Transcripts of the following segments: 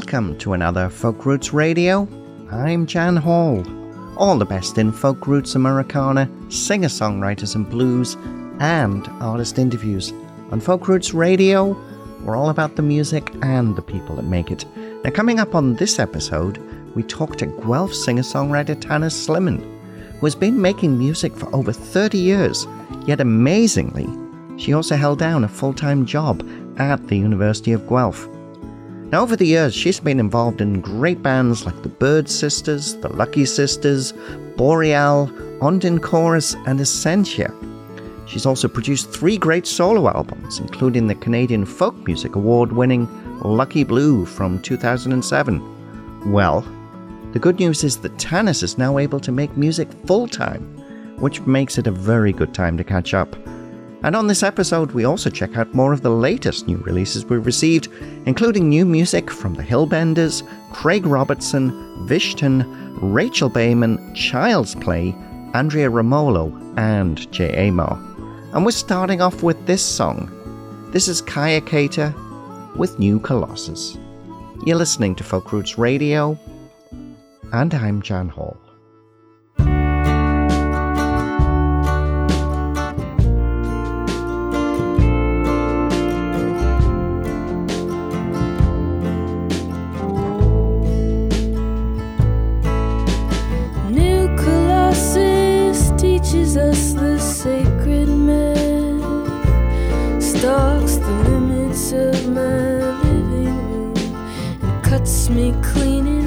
Welcome to another Folk Roots Radio. I'm Jan Hall. All the best in folk roots Americana, singer songwriters and blues, and artist interviews. On Folk Roots Radio, we're all about the music and the people that make it. Now, coming up on this episode, we talk to Guelph singer songwriter Tannis Slimmon, who has been making music for over 30 years, yet amazingly, she also held down a full time job at the University of Guelph. Now, over the years, she's been involved in great bands like the Bird Sisters, the Lucky Sisters, Boreal, Ondine Chorus, and Essentia. She's also produced three great solo albums, including the Canadian Folk Music Award winning Lucky Blue from 2007. Well, the good news is that Tannis is now able to make music full time, which makes it a very good time to catch up. And on this episode, we also check out more of the latest new releases we've received, including new music from the Hillbenders, Craig Robertson, Vishtèn, Rachel Bayman, Child's Play, Andrea Ramolo, and J. Amar. And we're starting off with this song. This is Kaia Kater with New Colossus. You're listening to Folk Roots Radio, and I'm Jan Hall. When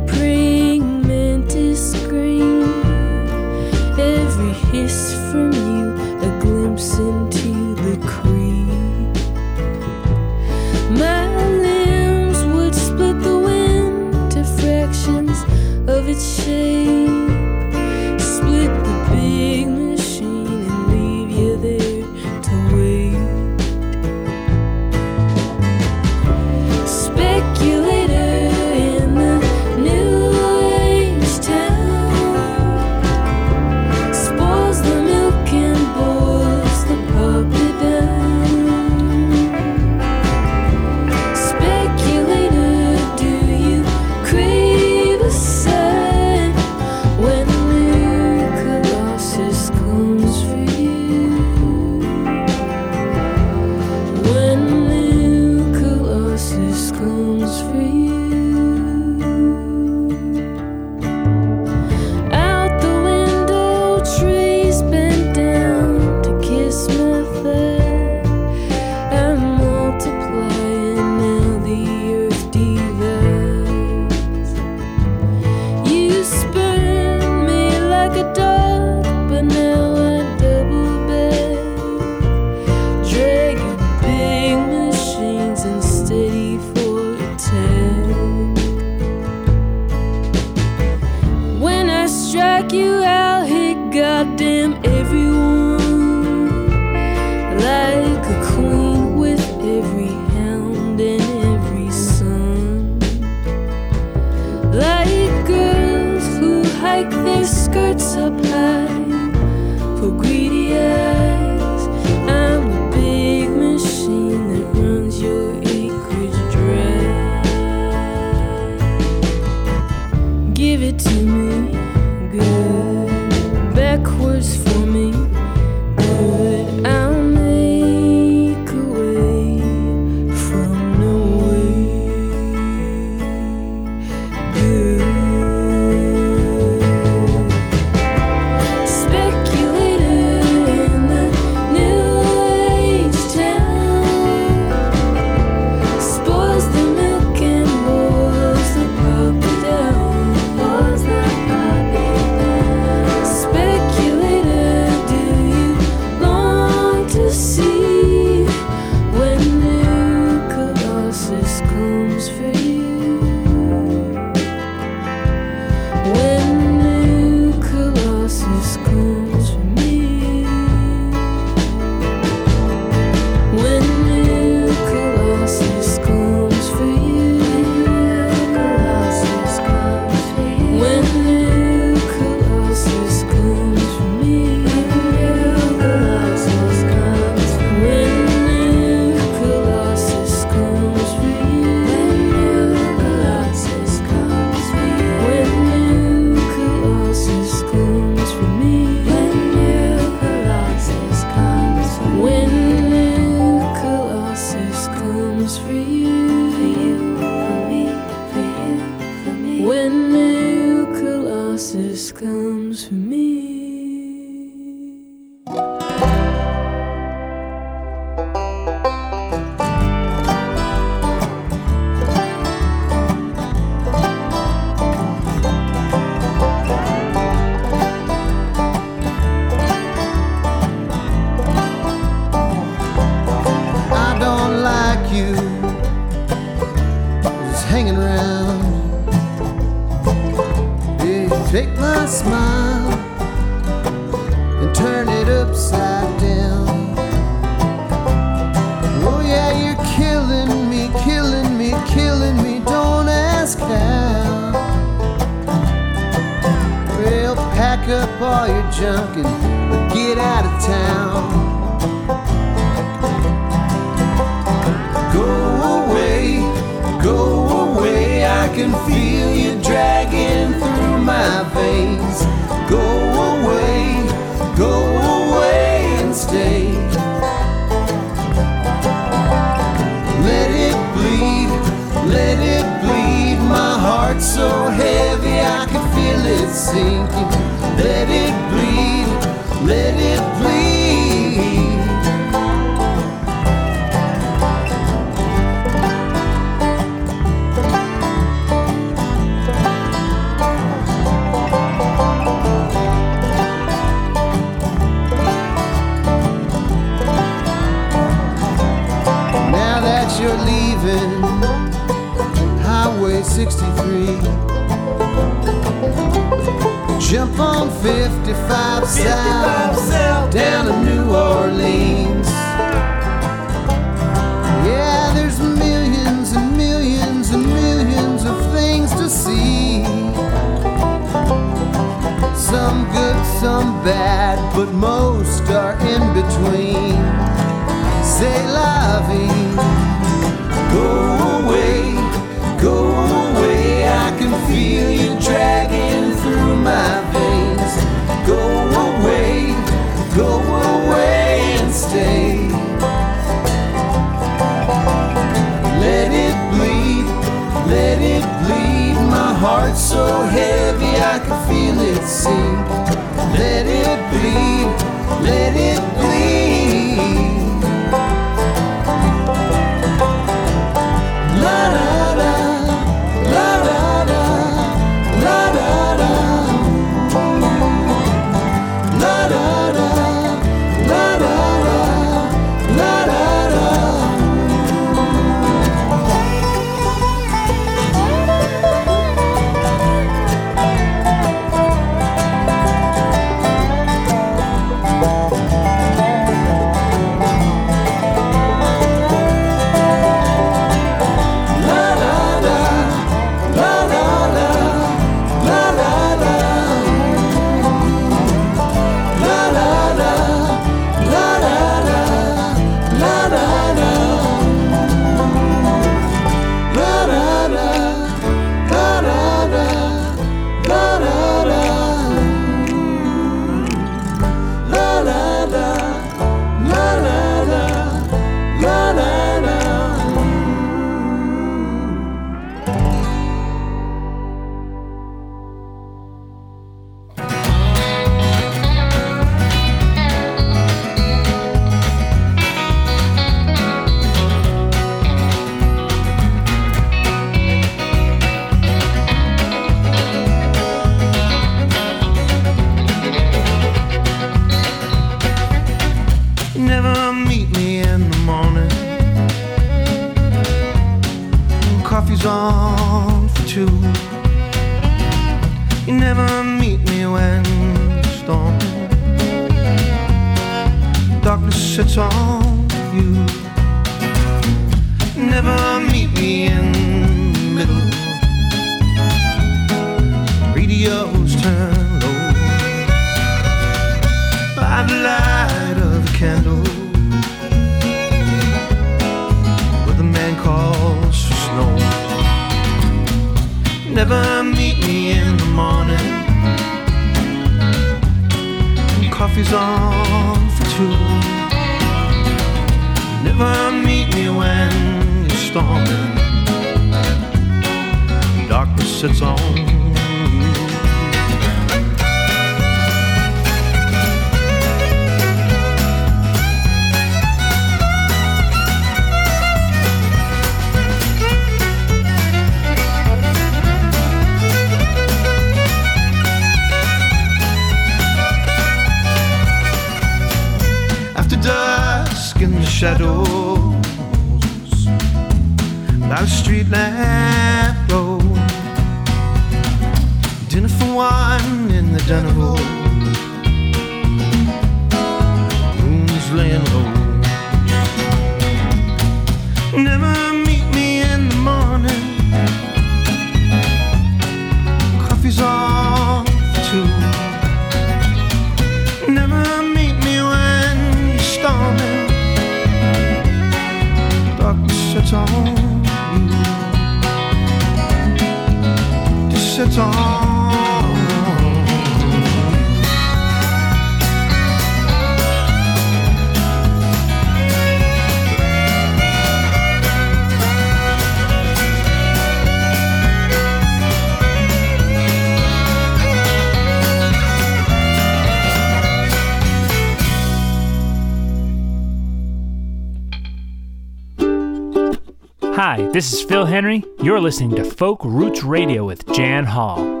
this is Phil Henry. You're listening to Folk Roots Radio with Jan Hall.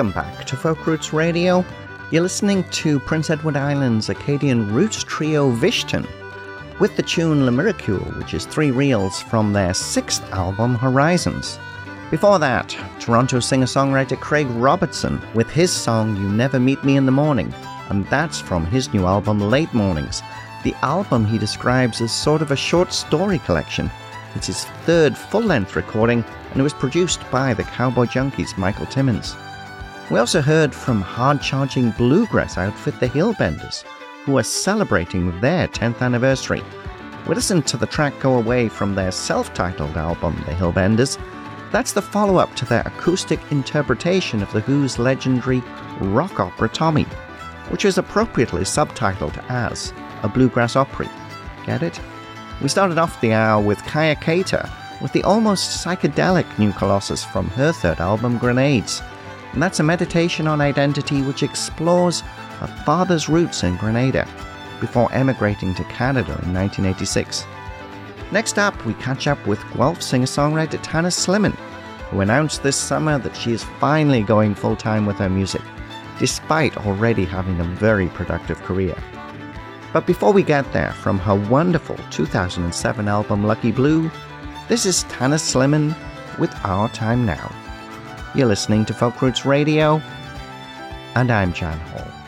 Welcome back to Folk Roots Radio. You're listening to Prince Edward Island's Acadian roots trio Vishtèn with the tune Le Miracule, which is three reels from their sixth album Horizons. Before that, Toronto singer songwriter Craig Robertson with his song You Never Meet Me in the Morning, and that's from his new album Late Mornings. The album he describes as sort of a short story collection. It's his third full length recording, and it was produced by the Cowboy Junkies Michael Timmins. We also heard from hard charging bluegrass outfit The Hillbenders, who are celebrating their 10th anniversary. We listened to the track Go Away from their self titled album, The Hillbenders. That's the follow up to their acoustic interpretation of The Who's legendary rock opera Tommy, which is appropriately subtitled as a bluegrass opera. Get it? We started off the hour with Kaia Kater with the almost psychedelic new Colossus from her third album, Grenades and that's a meditation on identity which explores her father's roots in Grenada before emigrating to Canada in 1986. Next up, we catch up with Guelph singer songwriter Tannis Slimmon, who announced this summer that she is finally going full time with her music, despite already having a very productive career. But before we get there, from her wonderful 2007 album Lucky Blue, this is Tannis Slimmon with Our Time Now. You're listening to Folk Roots Radio, and I'm Jan Hall.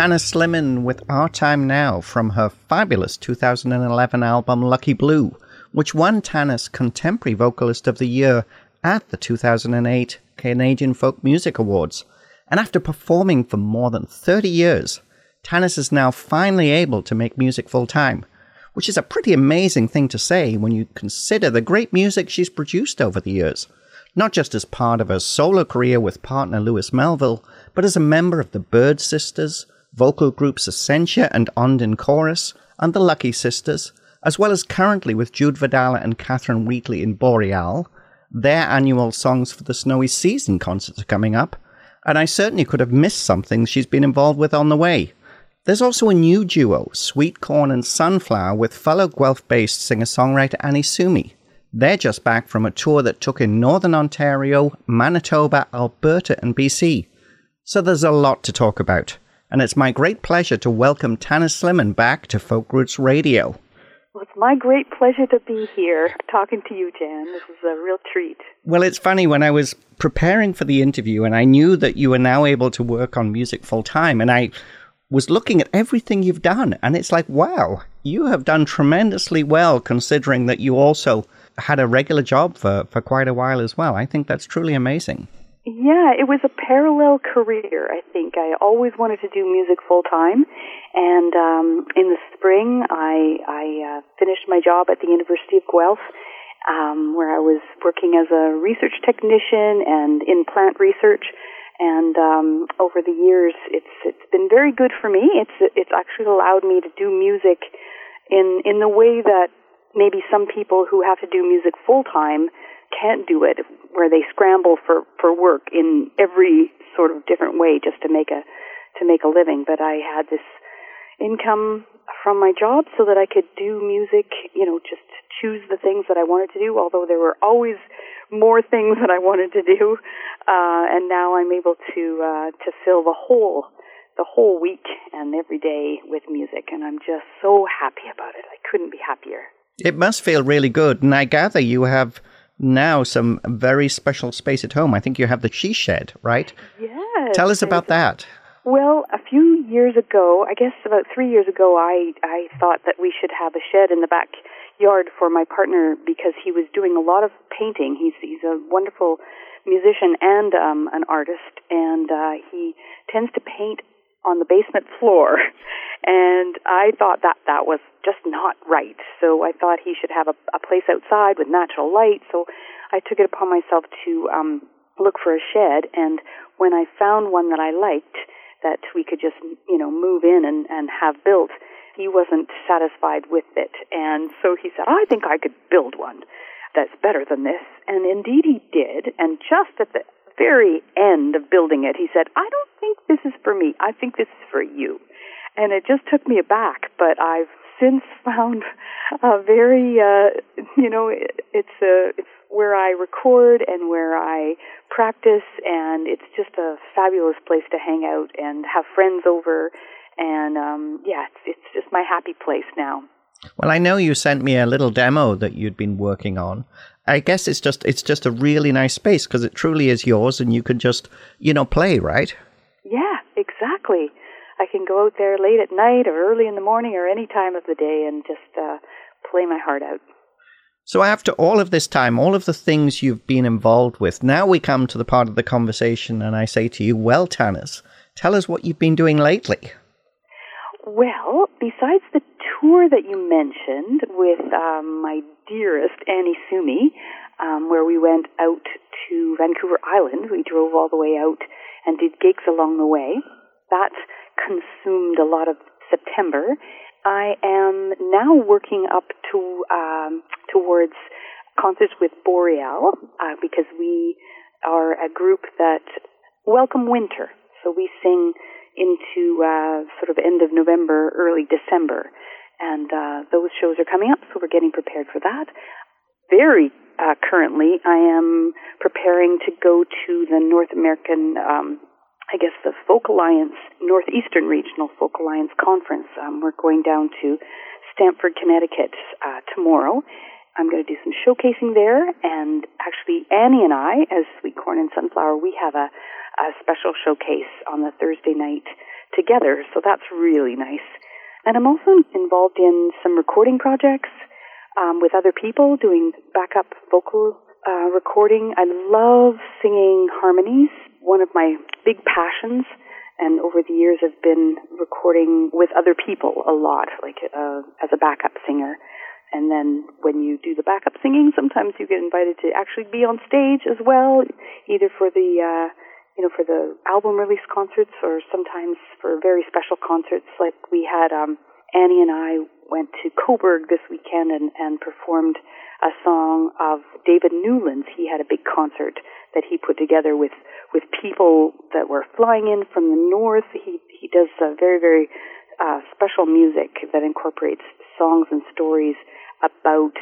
Tannis Slimmon with Our Time Now from her fabulous 2011 album Lucky Blue, which won Tannis Contemporary Vocalist of the Year at the 2008 Canadian Folk Music Awards. And after performing for more than 30 years, Tannis is now finally able to make music full time, which is a pretty amazing thing to say when you consider the great music she's produced over the years, not just as part of her solo career with partner Lewis Melville, but as a member of the Bird Sisters, vocal groups Essentia and Ondine Chorus, and the Lucky Sisters, as well as currently with Jude Vadala and Katherine Wheatley in Boreal. Their annual Songs for the Snowy Season concerts are coming up, and I certainly could have missed something she's been involved with on the way. There's also a new duo, Sweet Corn and Sunflower, with fellow Guelph based singer songwriter Annie Sumi. They're just back from a tour that took in Northern Ontario, Manitoba, Alberta, and BC. So there's a lot to talk about, and it's my great pleasure to welcome Tannis Slimmon back to Folk Roots Radio. Well, it's my great pleasure to be here talking to you, Jan. This is a real treat. Well, it's funny when I was preparing for the interview and I knew that you were now able to work on music full time, and I was looking at everything you've done, and it's like, wow, you have done tremendously well considering that you also had a regular job for, for quite a while as well. I think that's truly amazing. Yeah, it was a parallel career, I think. I always wanted to do music full time. And um, in the spring, I, I uh, finished my job at the University of Guelph, um, where I was working as a research technician and in plant research. And um, over the years, it's it's been very good for me. It's it's actually allowed me to do music in in the way that maybe some people who have to do music full time can't do it, where they scramble for for work in every sort of different way just to make a to make a living. But I had this income from my job so that I could do music, you know, just choose the things that I wanted to do, although there were always more things that I wanted to do. Uh, and now I'm able to, uh, to fill the whole, the whole week and every day with music. And I'm just so happy about it. I couldn't be happier. It must feel really good. And I gather you have now some very special space at home. I think you have the she shed, right? Yes. Tell us about that. Well, a few years ago, I guess about three years ago, I I thought that we should have a shed in the backyard for my partner because he was doing a lot of painting. He's he's a wonderful musician and um, an artist, and uh, he tends to paint on the basement floor. And I thought that that was just not right. So I thought he should have a, a place outside with natural light. So I took it upon myself to um, look for a shed. And when I found one that I liked, that we could just, you know, move in and, and have built, he wasn't satisfied with it. And so he said, I think I could build one that's better than this. And indeed he did. And just at the very end of building it, he said, I don't think this is for me. I think this is for you. And it just took me aback, but I've since found a very, uh, you know, it, it's a, it's where I record and where I practice, and it's just a fabulous place to hang out and have friends over. And um, yeah, it's, it's just my happy place now. Well, I know you sent me a little demo that you'd been working on. I guess it's just it's just a really nice space because it truly is yours, and you can just you know play, right? Yeah, exactly. I can go out there late at night or early in the morning or any time of the day and just uh, play my heart out. So, after all of this time, all of the things you've been involved with, now we come to the part of the conversation, and I say to you, well, Tannis, tell us what you've been doing lately. Well, besides the tour that you mentioned with um, my dearest Annie Sumi, um, where we went out to Vancouver Island, we drove all the way out and did gigs along the way. That consumed a lot of September. I am now working up to um, towards concerts with Boreal uh, because we are a group that welcome winter. So we sing into uh, sort of end of November, early December, and uh, those shows are coming up. So we're getting prepared for that. Very uh, currently, I am preparing to go to the North American um, I guess, the Folk Alliance, Northeastern Regional Folk Alliance Conference. Um, we're going down to Stamford, Connecticut uh, tomorrow. I'm going to do some showcasing there, and actually, Annie and I, as Sweet Corn and Sunflower, we have a, a special showcase on the Thursday night together. So that's really nice. And I'm also involved in some recording projects um, with other people, doing backup vocal uh, recording. I love singing harmonies. One of my big passions, and over the years, have been recording with other people a lot, like uh, as a backup singer. And then when you do the backup singing, sometimes you get invited to actually be on stage as well, either for the, uh, you know, for the album release concerts or sometimes for very special concerts. Like we had, um, Annie and I went to Cobourg this weekend and, and performed a song of David Newland's. He had a big concert that he put together with, with people that were flying in from the north. He, he does uh, very, very, uh, special music that incorporates songs and stories about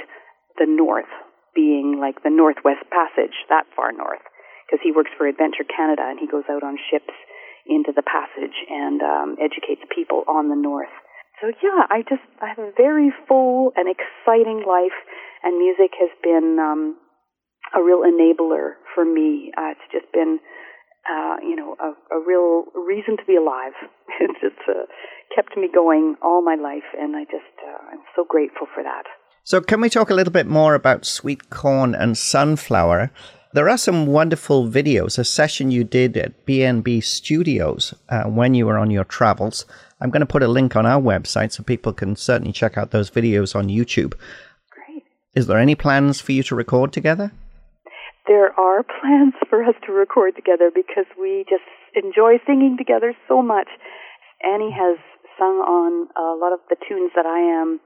the North being like the Northwest Passage, that far north, because he works for Adventure Canada and he goes out on ships into the passage and um, educates people on the North. So yeah, I just I have a very full and exciting life, and music has been um, a real enabler for me. Uh, it's just been uh, you know, a, a real reason to be alive. it's uh, kept me going all my life, and I just uh, I'm so grateful for that. So, can we talk a little bit more about sweet corn and sunflower? There are some wonderful videos, a session you did at BNB Studios uh, when you were on your travels. I'm going to put a link on our website so people can certainly check out those videos on YouTube. Great. Is there any plans for you to record together? There are plans for us to record together because we just enjoy singing together so much. Annie has sung on a lot of the tunes that I am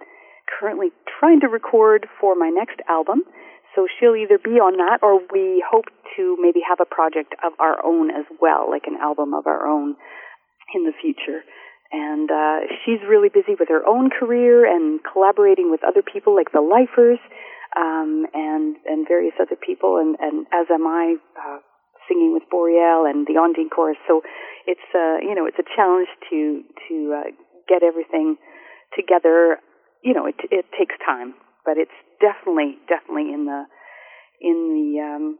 currently trying to record for my next album. So she'll either be on that or we hope to maybe have a project of our own as well, like an album of our own in the future. And uh, she's really busy with her own career and collaborating with other people like the Lifers um, and and various other people, and, and as am I, uh, singing with Boreal and the Ondine Chorus. So it's uh, you know it's a challenge to to uh, get everything together you know, it it takes time, but it's definitely definitely in the in the um,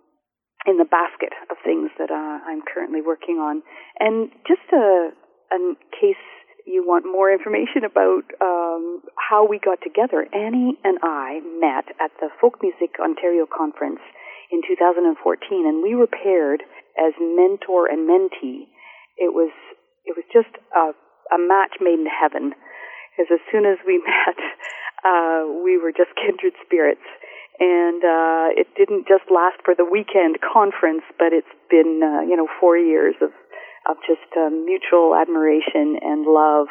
in the basket of things that uh, I'm currently working on. And just a, in case you want more information about um, how we got together, Annie and I met at the Folk Music Ontario conference in 2014, and we were paired as mentor and mentee. It was it was just a, a match made in heaven because as soon as we met, uh, we were just kindred spirits. And uh, it didn't just last for the weekend conference, but it's been, uh, you know, four years of of just um, mutual admiration and love,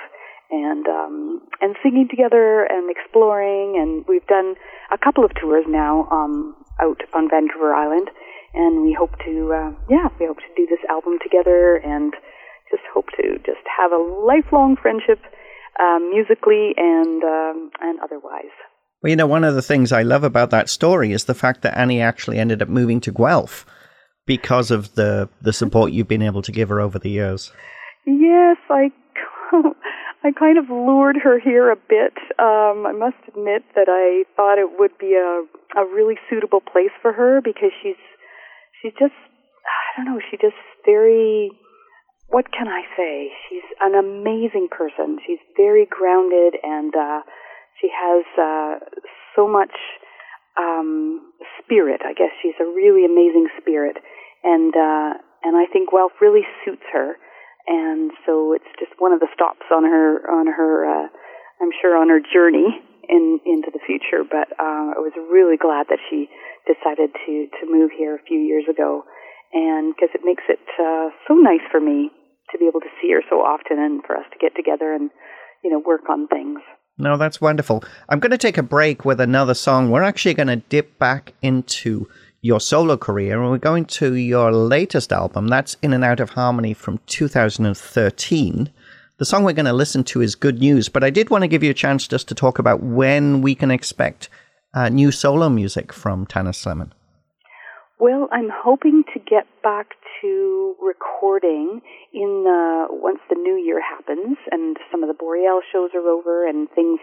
and um, and singing together and exploring. And we've done a couple of tours now um, out on Vancouver Island, and we hope to, uh, yeah, we hope to do this album together, and just hope to just have a lifelong friendship um, musically and um, and otherwise. Well, you know, one of the things I love about that story is the fact that Annie actually ended up moving to Guelph because of the the support you've been able to give her over the years. Yes, I I kind of lured her here a bit. Um, I must admit that I thought it would be a a really suitable place for her because she's she's just I don't know she just very what can I say? She's an amazing person. She's very grounded and uh, she has uh, so much um, spirit. I guess she's a really amazing spirit, and uh, and I think Guelph really suits her. And so it's just one of the stops on her on her uh, I'm sure on her journey in into the future. But uh, I was really glad that she decided to to move here a few years ago, and because it makes it uh, so nice for me to be able to see her so often and for us to get together and, you know, work on things. No, that's wonderful. I'm going to take a break with another song. We're actually going to dip back into your solo career and we're going to your latest album. That's In and Out of Harmony from 2013. The song we're going to listen to is Good News, but I did want to give you a chance just to talk about when we can expect uh, new solo music from Tannis Slimmon. Well, I'm hoping to get back to recording in the once the new year happens and some of the Boreal shows are over and things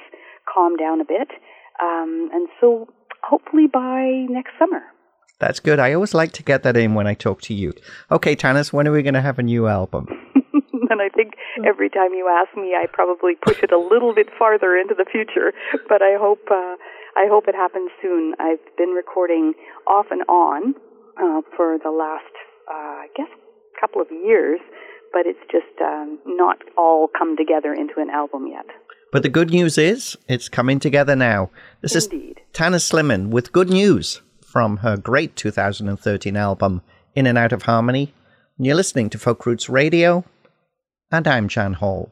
calm down a bit. Um, and so hopefully by next summer. That's good. I always like to get that in when I talk to you. Okay, Tannis, when are we going to have a new album? and I think every time you ask me, I probably push it a little bit farther into the future. But I hope uh, I hope it happens soon. I've been recording off and on uh, for the last, uh, I guess, a couple of years, but it's just um, not all come together into an album yet. But the good news is it's coming together now. This Indeed. is Tannis Slimmon with good news from her great 2013 album, In and Out of Harmony. And you're listening to Folk Roots Radio, and I'm Jan Hall.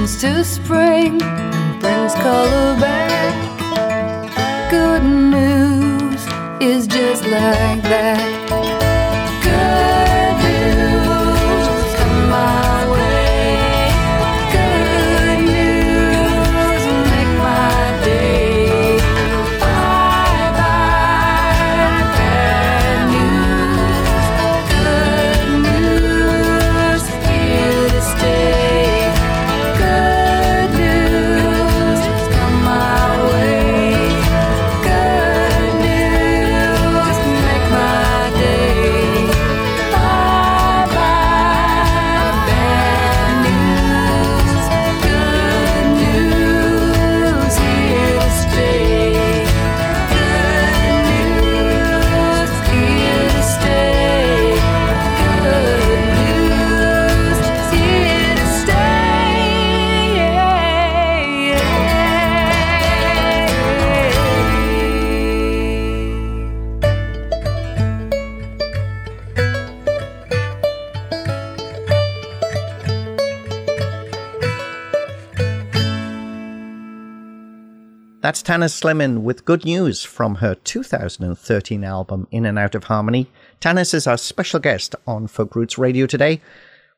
Turns to spring That's Tannis Slimmon with good news from her 2013 album In and Out of Harmony. Tannis is our special guest on Folk Roots Radio today.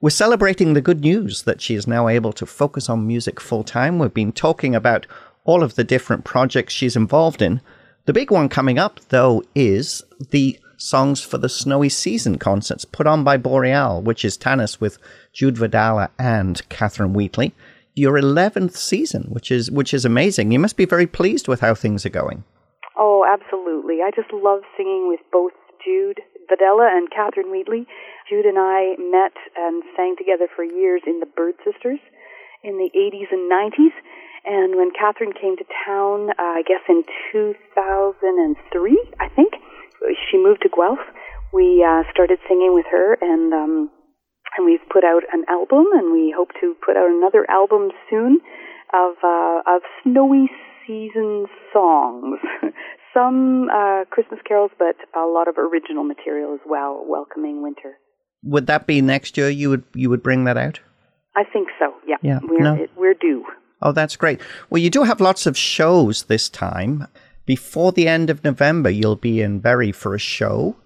We're celebrating the good news that she is now able to focus on music full time. We've been talking about all of the different projects she's involved in. The big one coming up, though, is the Songs for the Snowy Season concerts put on by Boreal, which is Tannis with Jude Vadala and Katherine Wheatley. Your 11th season, which is which is amazing. You must be very pleased with how things are going. Oh, absolutely. I just love singing with both Jude Vadala and Katherine Wheatley. Jude and I met and sang together for years in the Bird Sisters in the 80s and 90s. And when Katherine came to town, uh, I guess in 2003, I think, she moved to Guelph. We uh, started singing with her, and um, and we've put out an album, and we hope to put out another album soon of uh, of snowy season songs. Some uh, Christmas carols, but a lot of original material as well, welcoming winter. Would that be next year? You would you would bring that out? I think so. Yeah, Yeah, we're no. it, we're due. Oh, that's great. Well, you do have lots of shows this time. Before the end of November, you'll be in Bury for a show.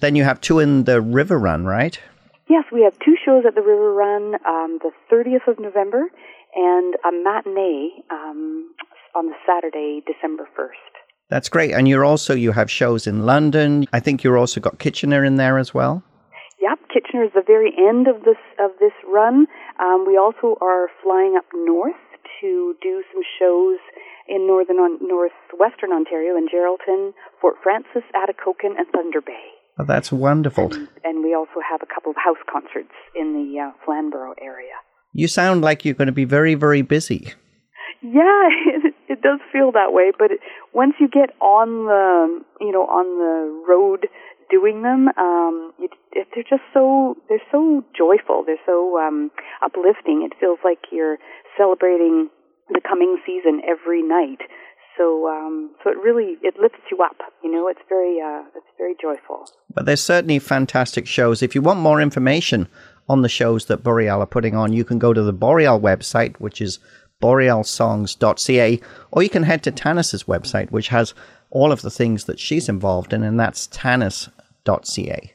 Then you have two in the River Run, right? Yes, we have two shows at the River Run, um, the 30th of November, and a matinee um, on the Saturday, December 1st. That's great. And you're also you have shows in London. I think you're also got Kitchener in there as well. Yep, Kitchener is the very end of this of this run. Um, we also are flying up north to do some shows in northern on, northwestern Ontario in Geraldton, Fort Frances, Atikokan, and Thunder Bay. Oh, that's wonderful. And we also have a couple of house concerts in the uh, Flamborough area. You sound like you're going to be very, very busy. Yeah, it, it does feel that way. But it, once you get on the, you know, on the road doing them, um, you, it, they're just so they're so joyful. They're so um, uplifting. It feels like you're celebrating the coming season every night. So, um, so it really it lifts you up. You know, it's very uh, it's very joyful. But there's certainly fantastic shows. If you want more information on the shows that Boreal are putting on, you can go to the Boreal website, which is borealsongs.ca, or you can head to Tannis's website, which has all of the things that she's involved in, and that's tanis.ca.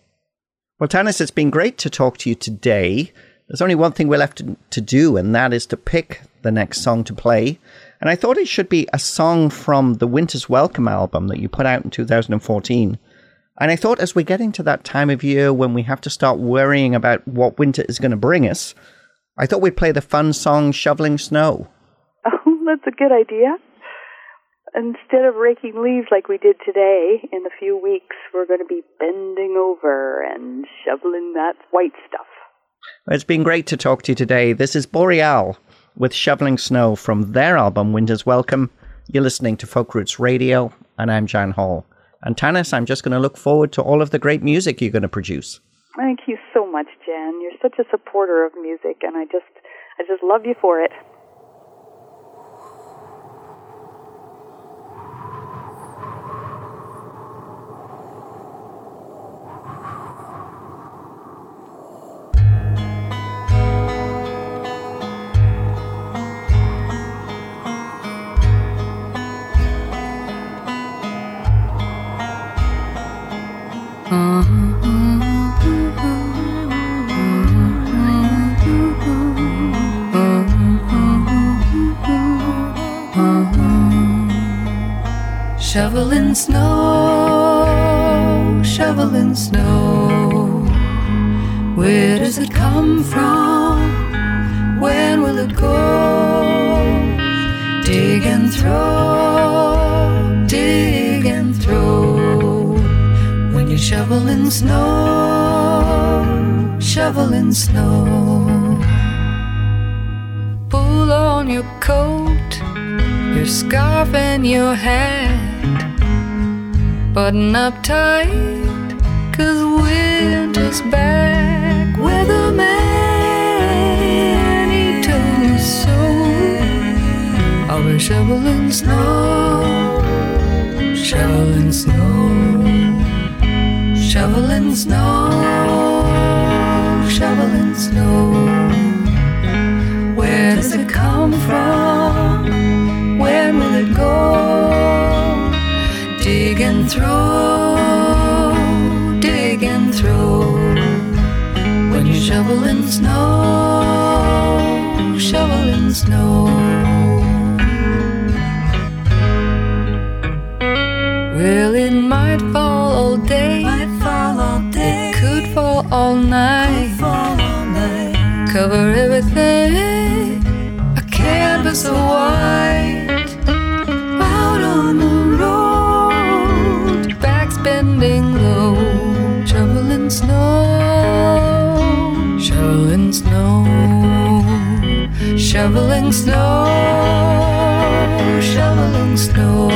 Well, Tannis, it's been great to talk to you today. There's only one thing we're left to, to do, and that is to pick the next song to play. And I thought it should be a song from the Winter's Welcome album that you put out in 2014. And I thought as we're getting to that time of year when we have to start worrying about what winter is going to bring us, I thought we'd play the fun song Shoveling Snow. Oh, that's a good idea. Instead of raking leaves like we did today, in a few weeks we're going to be bending over and shoveling that white stuff. It's been great to talk to you today. This is Boreal with Shoveling Snow from their album Winter's Welcome. You're listening to Folk Roots Radio, and I'm Jan Hall. And Tannis, I'm just going to look forward to all of the great music you're going to produce. Thank you so much, Jan. You're such a supporter of music, and I just, I just love you for it. Shoveling snow, shoveling snow. Where does it come from? When will it go? Dig and throw, dig and throw. When you're shoveling snow, shoveling snow. Pull on your coat, your scarf and your hat. Button up tight, cause winter's back. Weatherman, he told me so. I'll shoveling snow, shoveling snow, shoveling snow, shoveling snow. Where does it come from? Where will it go? Dig and throw, dig and throw. When you're shoveling snow, shoveling snow. Snow. Shoveling snow.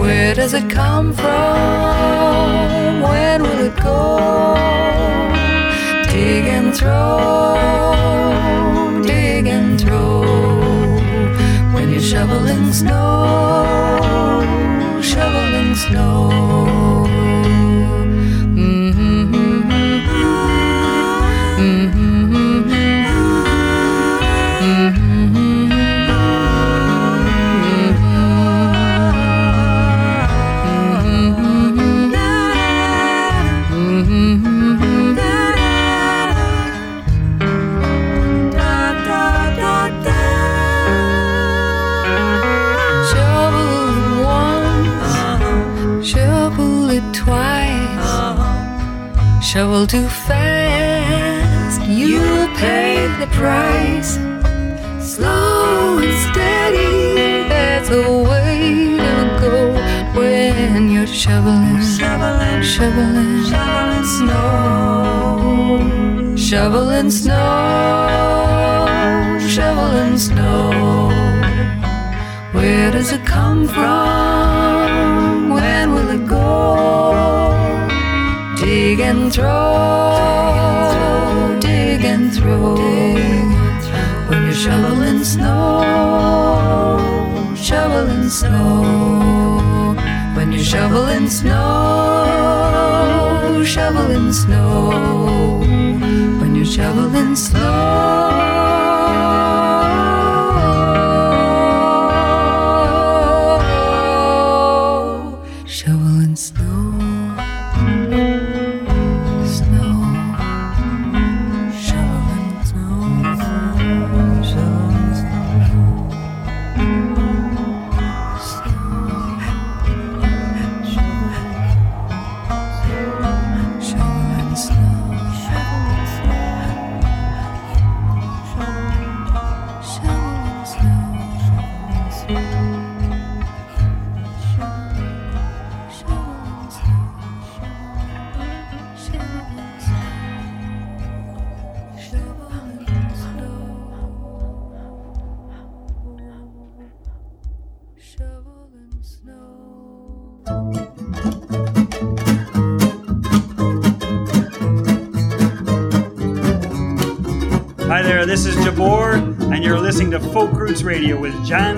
Where does it come from? When will it go? Dig and throw, dig and throw. When you're shoveling snow, shoveling snow. Shovel too fast, you'll pay the price. Slow and steady, that's the way to go when you're shoveling, shoveling, shoveling, shoveling snow, shoveling snow, shoveling snow. Where does it come from? Throw, dig throw. When you're shoveling snow, shoveling snow. When you're shoveling snow, shoveling snow. When you're shoveling snow, Radio with Jan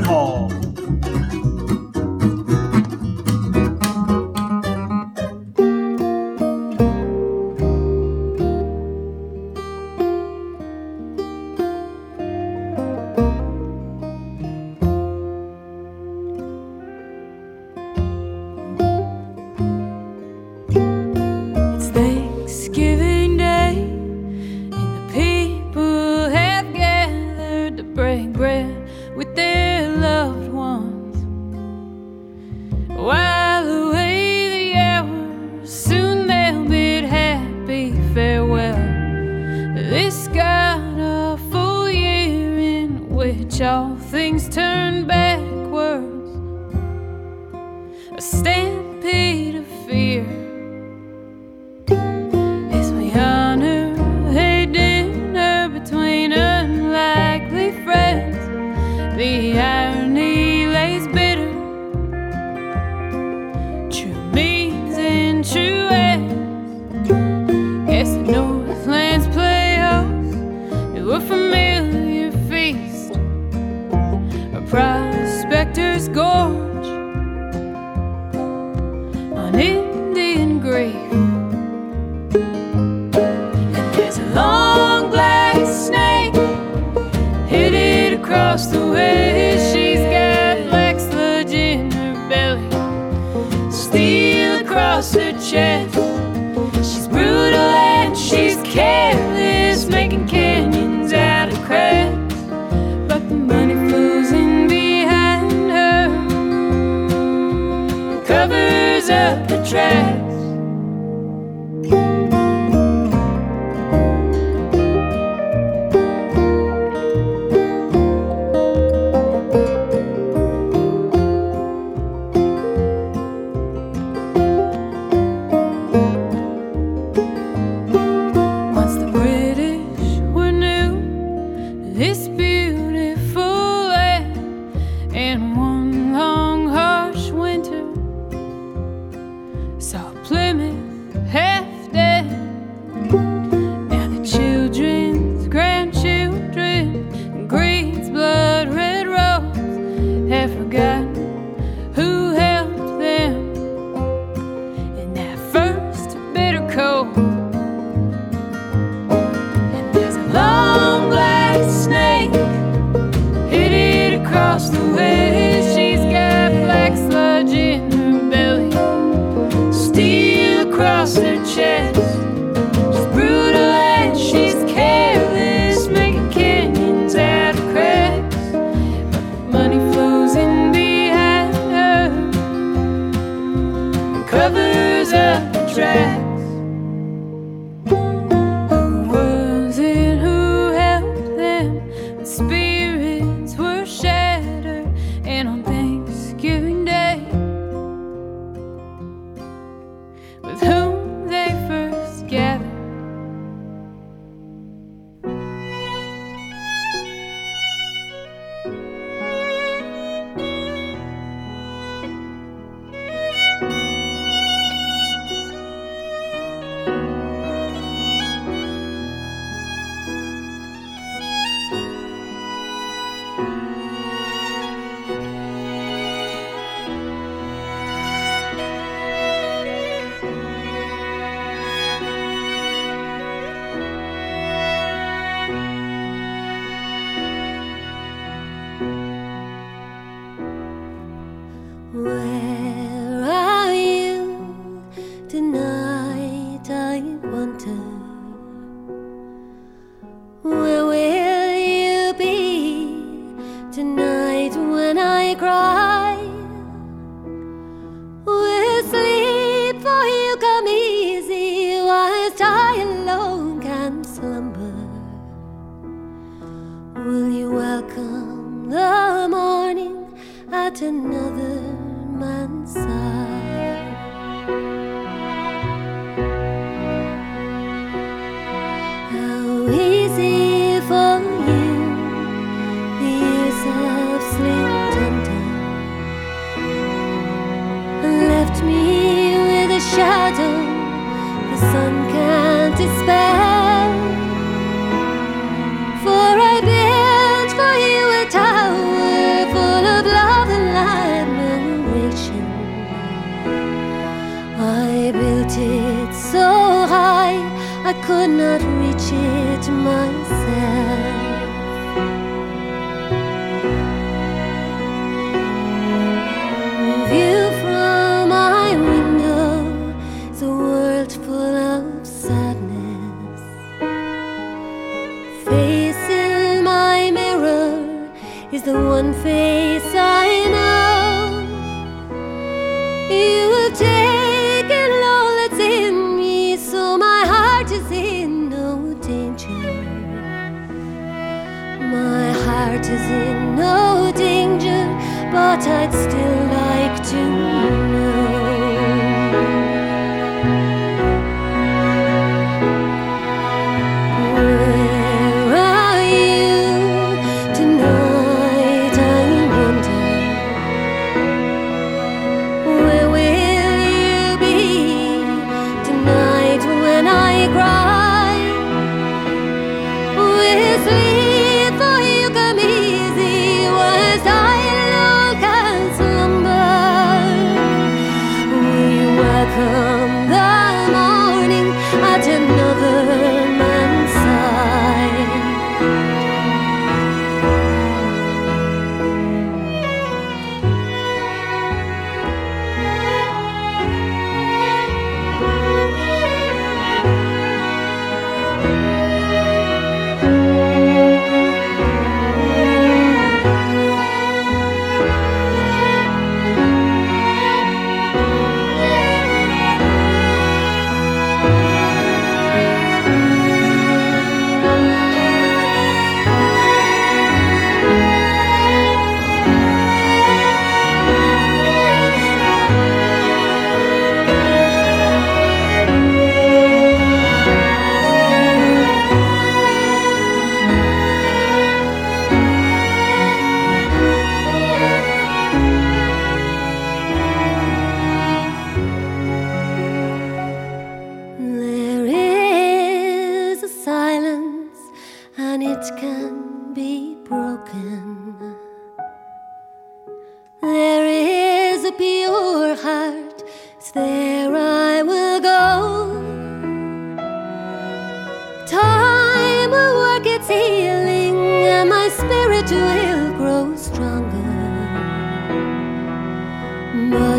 and one.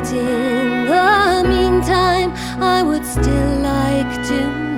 But in the meantime, I would still like to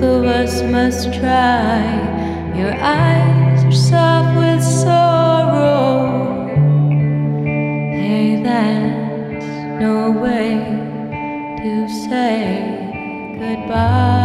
both of us must try. Your eyes are soft with sorrow. Hey, that's no way to say goodbye.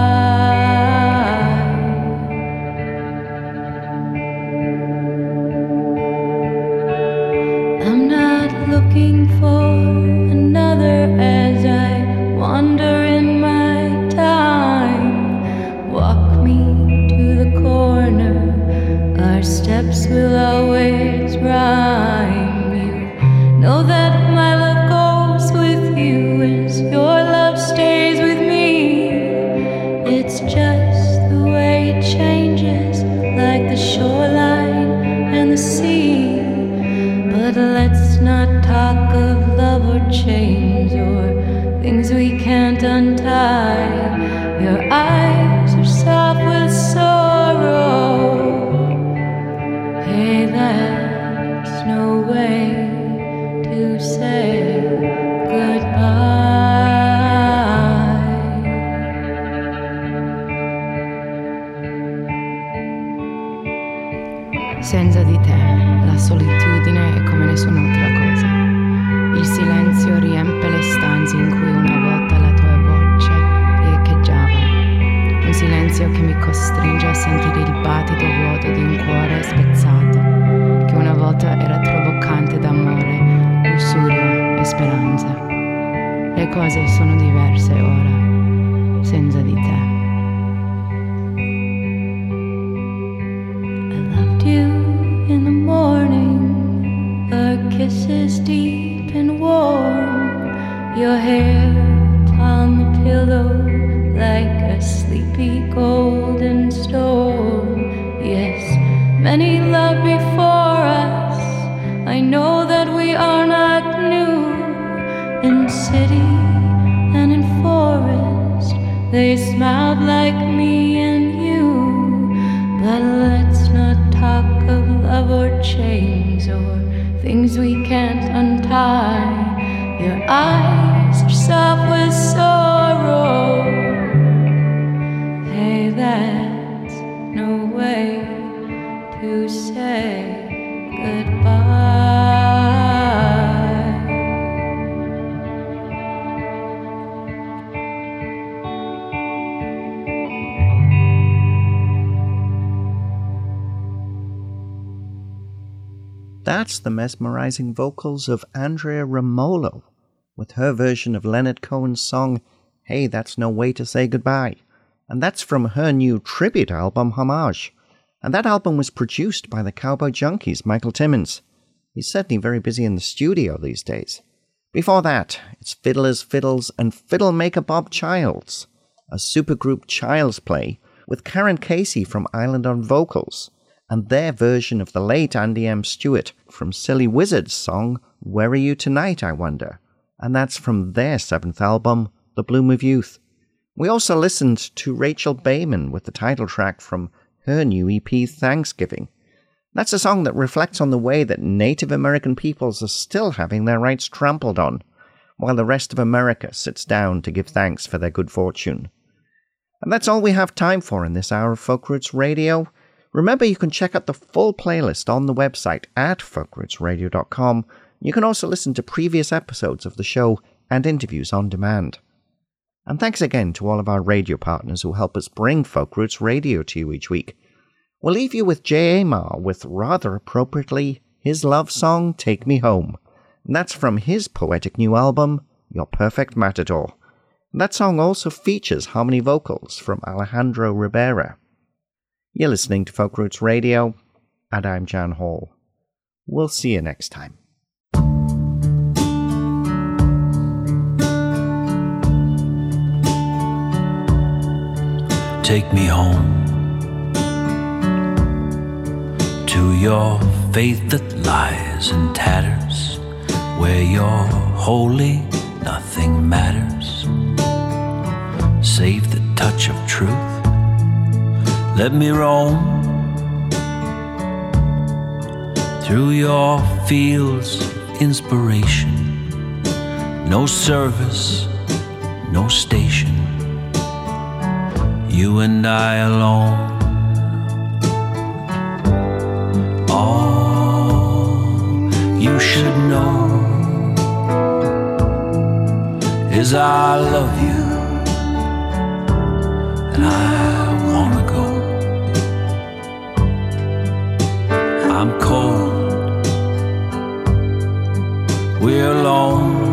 Kisses deep and warm, your hair upon the pillow like a sleepy golden storm. Yes, many loved before us. I know that we are not new in city and in forest. They smiled like things we can't untie. Your eyes are soft That's the mesmerizing vocals of Andrea Ramolo with her version of Leonard Cohen's song Hey, That's No Way to Say Goodbye. And that's from her new tribute album, Homage. And that album was produced by the Cowboy Junkies, Michael Timmins. He's certainly very busy in the studio these days. Before that, it's Fiddlers, Fiddles, and Fiddle Maker Bob Childs, a supergroup Child's Play with Karen Casey from Ireland on vocals, and their version of the late Andy M. Stewart from Silly Wizard's song Where Are You Tonight, I Wonder? And that's from their seventh album, The Bloom of Youth. We also listened to Rachel Bayman with the title track from her new EP, Thanksgiving. That's a song that reflects on the way that Native American peoples are still having their rights trampled on, while the rest of America sits down to give thanks for their good fortune. And that's all we have time for in this hour of Folk Roots Radio. Remember, you can check out the full playlist on the website at folkrootsradio.com. You can also listen to previous episodes of the show and interviews on demand. And thanks again to all of our radio partners who help us bring Folk Roots Radio to you each week. We'll leave you with Jay Aymar with rather appropriately his love song Take Me Home. And that's from his poetic new album, Your Perfect Matador. That song also features harmony vocals from Alejandra Ribera. You're listening to Folk Roots Radio, and I'm Jan Hall. We'll see you next time. take me home to your faith that lies in tatters, where you're holy, nothing matters, save the touch of truth. Let me roam through your fields of inspiration. No service, no station. You and I alone. All you should know is I love you and I I'm cold, we're alone.